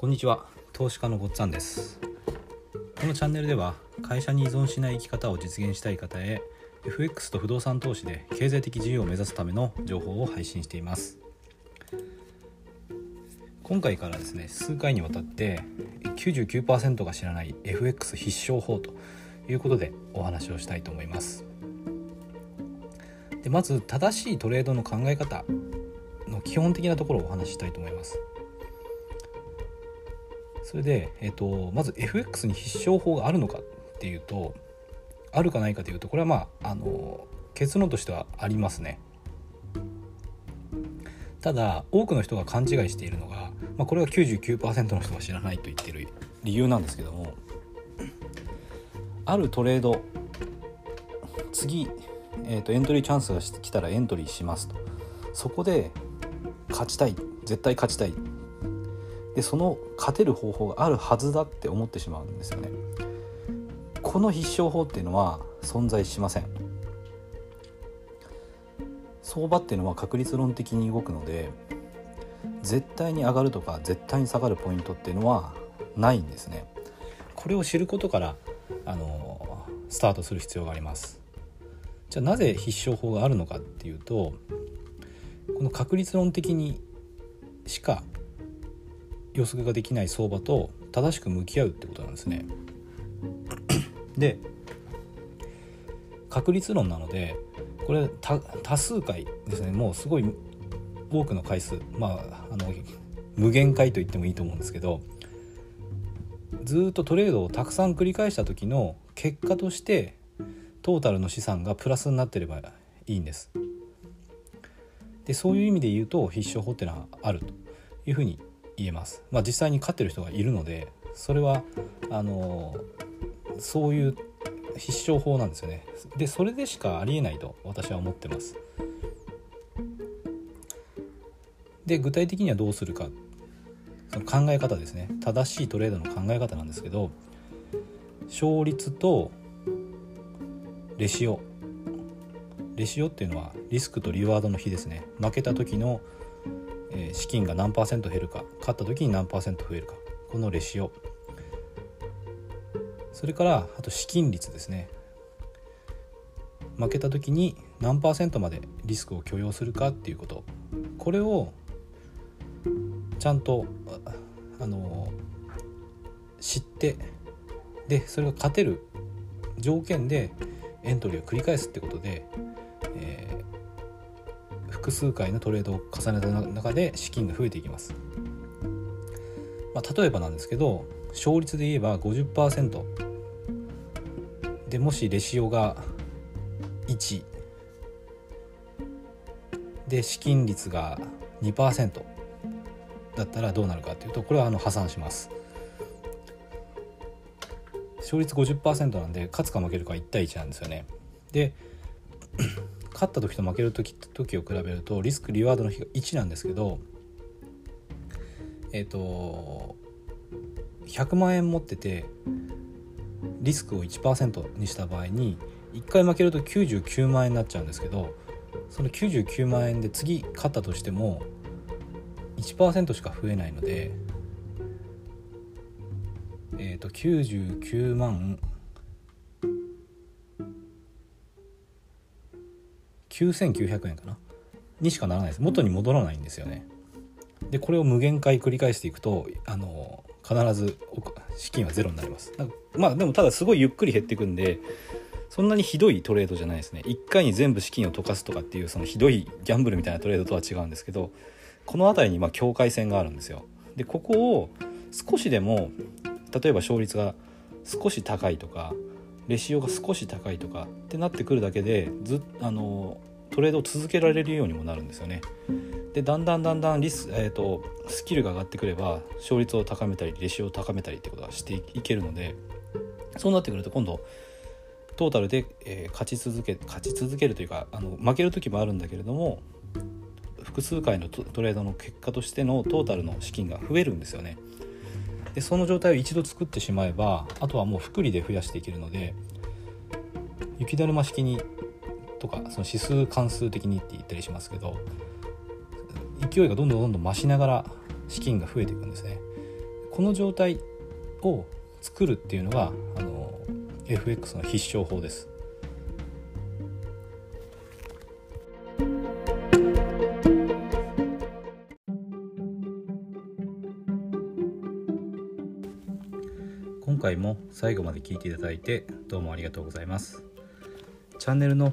こんにちは。投資家のごっつぁんです。このチャンネルでは会社に依存しない生き方を実現したい方へ FX と不動産投資で経済的自由を目指すための情報を配信しています。今回からですね数回にわたって99%が知らない FX 必勝法ということでお話をしたいと思います。でまず正しいトレードの考え方の基本的なところをお話ししたいと思います。それで、えーと、まず FX に必勝法があるのかっていうとあるかないかというとこれはまああの結論としてはありますね。ただ多くの人が勘違いしているのが、まあ、これは99%の人が知らないと言ってる理由なんですけどもあるトレード次、えーと、エントリーチャンスが来たらエントリーしますと。そこで勝ちたい絶対勝ちたいでその勝てる方法があるはずだって思ってしまうんですよね。この必勝法っていうのは存在しません。相場っていうのは確率論的に動くので絶対に上がるとか絶対に下がるポイントっていうのはないんですね。これを知ることからあのスタートする必要があります。じゃあなぜ必勝法があるのかっていうとこの確率論的にしか予測ができない相場と正しく向き合うってことなんですね。で確率論なのでこれ多数回ですねもうすごい多くの回数まああの無限回と言ってもいいと思うんですけどずっとトレードをたくさん繰り返した時の結果としてトータルの資産がプラスになってればいいんです。でそういう意味で言うと必勝法っていうのはあるというふうに言えます。まあ、実際に勝ってる人がいるのでそれはあのそういう必勝法なんですよね。でそれでしかありえないと私は思ってます。で具体的にはどうするかその考え方ですね正しいトレードの考え方なんですけど勝率とレシオレシオっていうのはリスクとリワードの比ですね負けた時のえ資金が何パーセント減るか勝った時に何パーセント増えるかこのレシオ。それからあと資金率ですね。負けた時に何パーセントまでリスクを許容するかっていうこと。これをちゃんとあの知ってでそれが勝てる条件でエントリーを繰り返すってことでえ複数回のトレードを重ねた中で資金が増えていきます、まあ、例えばなんですけど勝率で言えば50%でもしレシオが1で資金率が2%だったらどうなるかというとこれはあの破産します。勝率50%なんで勝つか負けるか1対1なんですよね。で勝った時と負ける時時を比べるとリスクリワードの比が1なんですけどえっ、ー、と100万円持っててリスクを1%にした場合に1回負けると99万円になっちゃうんですけどその99万円で次勝ったとしても1%しか増えないのでえっ、ー、と99万9900円かな？にしかならないです。元に戻らないんですよね。でこれを無限回繰り返していくとあの必ず資金はゼロになります。まあでもただすごいゆっくり減っていくんでそんなにひどいトレードじゃないですね。1回に全部資金を溶かすとかっていうそのひどいギャンブルみたいなトレードとは違うんですけどこの辺りにま境界線があるんですよ。でここを少しでも例えば勝率が少し高いとかレシオが少し高いとかってなってくるだけでずあのトレードを続けられるようにもなるんですよね。でだんだんだんだんリス,、えーと、スキルが上がってくれば勝率を高めたりレシオを高めたりってことがしていけるのでそうなってくると今度トータルで、えー、勝ち続け勝ち続けるというかあの負ける時もあるんだけれども複数回のトレードの結果としてのトータルの資金が増えるんですよね。でその状態を一度作ってしまえばあとはもう複利で増やしていけるので雪だるま式にとかその指数関数的にって言ったりしますけど勢いがどんどんどんどん増しながら資金が増えていくんですね。この状態を作るっていうのがあの FX の必勝法です。今回も最後まで聞いていただいてどうもありがとうございます。チャンネルの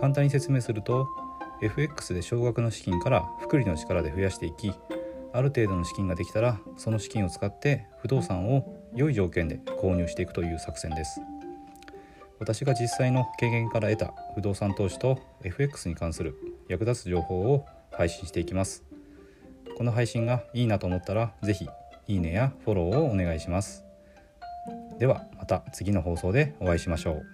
簡単に説明すると FX で少額の資金から複利の力で増やしていきある程度の資金ができたらその資金を使って不動産を良い条件で購入していくという作戦です。私が実際の経験から得た不動産投資と FX に関する役立つ情報を配信していきます。この配信がいいなと思ったら是非いいねやフォローをお願いします。ではまた次の放送でお会いしましょう。